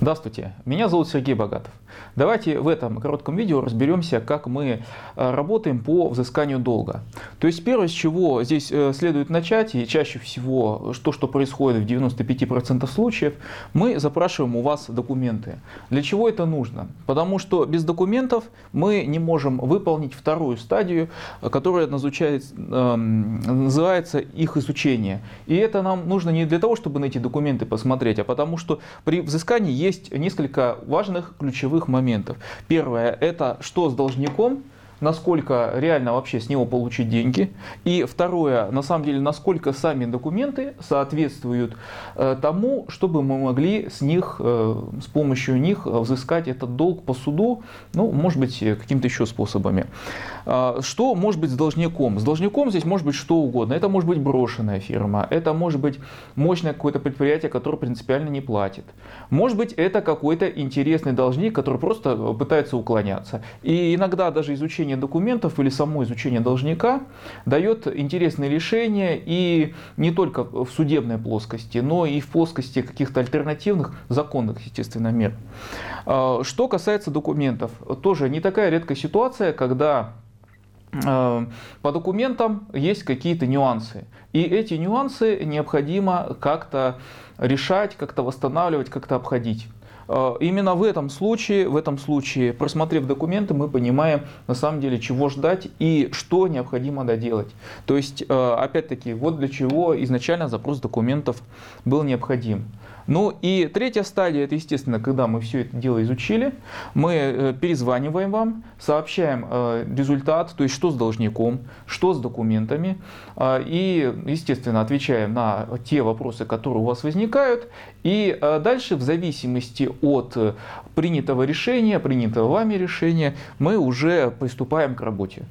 Здравствуйте, меня зовут Сергей Богатов. Давайте в этом коротком видео разберемся, как мы э, работаем по взысканию долга. То есть первое, с чего здесь э, следует начать, и чаще всего то, что происходит в 95% случаев, мы запрашиваем у вас документы. Для чего это нужно? Потому что без документов мы не можем выполнить вторую стадию, которая эм, называется их изучение. И это нам нужно не для того, чтобы найти документы посмотреть, а потому что при взыскании есть есть несколько важных ключевых моментов. Первое – это что с должником, насколько реально вообще с него получить деньги. И второе, на самом деле, насколько сами документы соответствуют э, тому, чтобы мы могли с них, э, с помощью них взыскать этот долг по суду, ну, может быть, какими-то еще способами. Э, что может быть с должником? С должником здесь может быть что угодно. Это может быть брошенная фирма, это может быть мощное какое-то предприятие, которое принципиально не платит. Может быть, это какой-то интересный должник, который просто пытается уклоняться. И иногда даже изучение изучение документов или само изучение должника дает интересные решения и не только в судебной плоскости, но и в плоскости каких-то альтернативных законных, естественно, мер. А, что касается документов, тоже не такая редкая ситуация, когда а, по документам есть какие-то нюансы. И эти нюансы необходимо как-то решать, как-то восстанавливать, как-то обходить. Э, именно в этом случае, в этом случае, просмотрев документы, мы понимаем на самом деле, чего ждать и что необходимо доделать. То есть, э, опять-таки, вот для чего изначально запрос документов был необходим. Ну и третья стадия, это естественно, когда мы все это дело изучили, мы э, перезваниваем вам, сообщаем результат, то есть что с должником, что с документами, и, естественно, отвечаем на те вопросы, которые у вас возникают, и дальше в зависимости от э, принятого решения, принятого вами решения, мы уже приступаем к работе.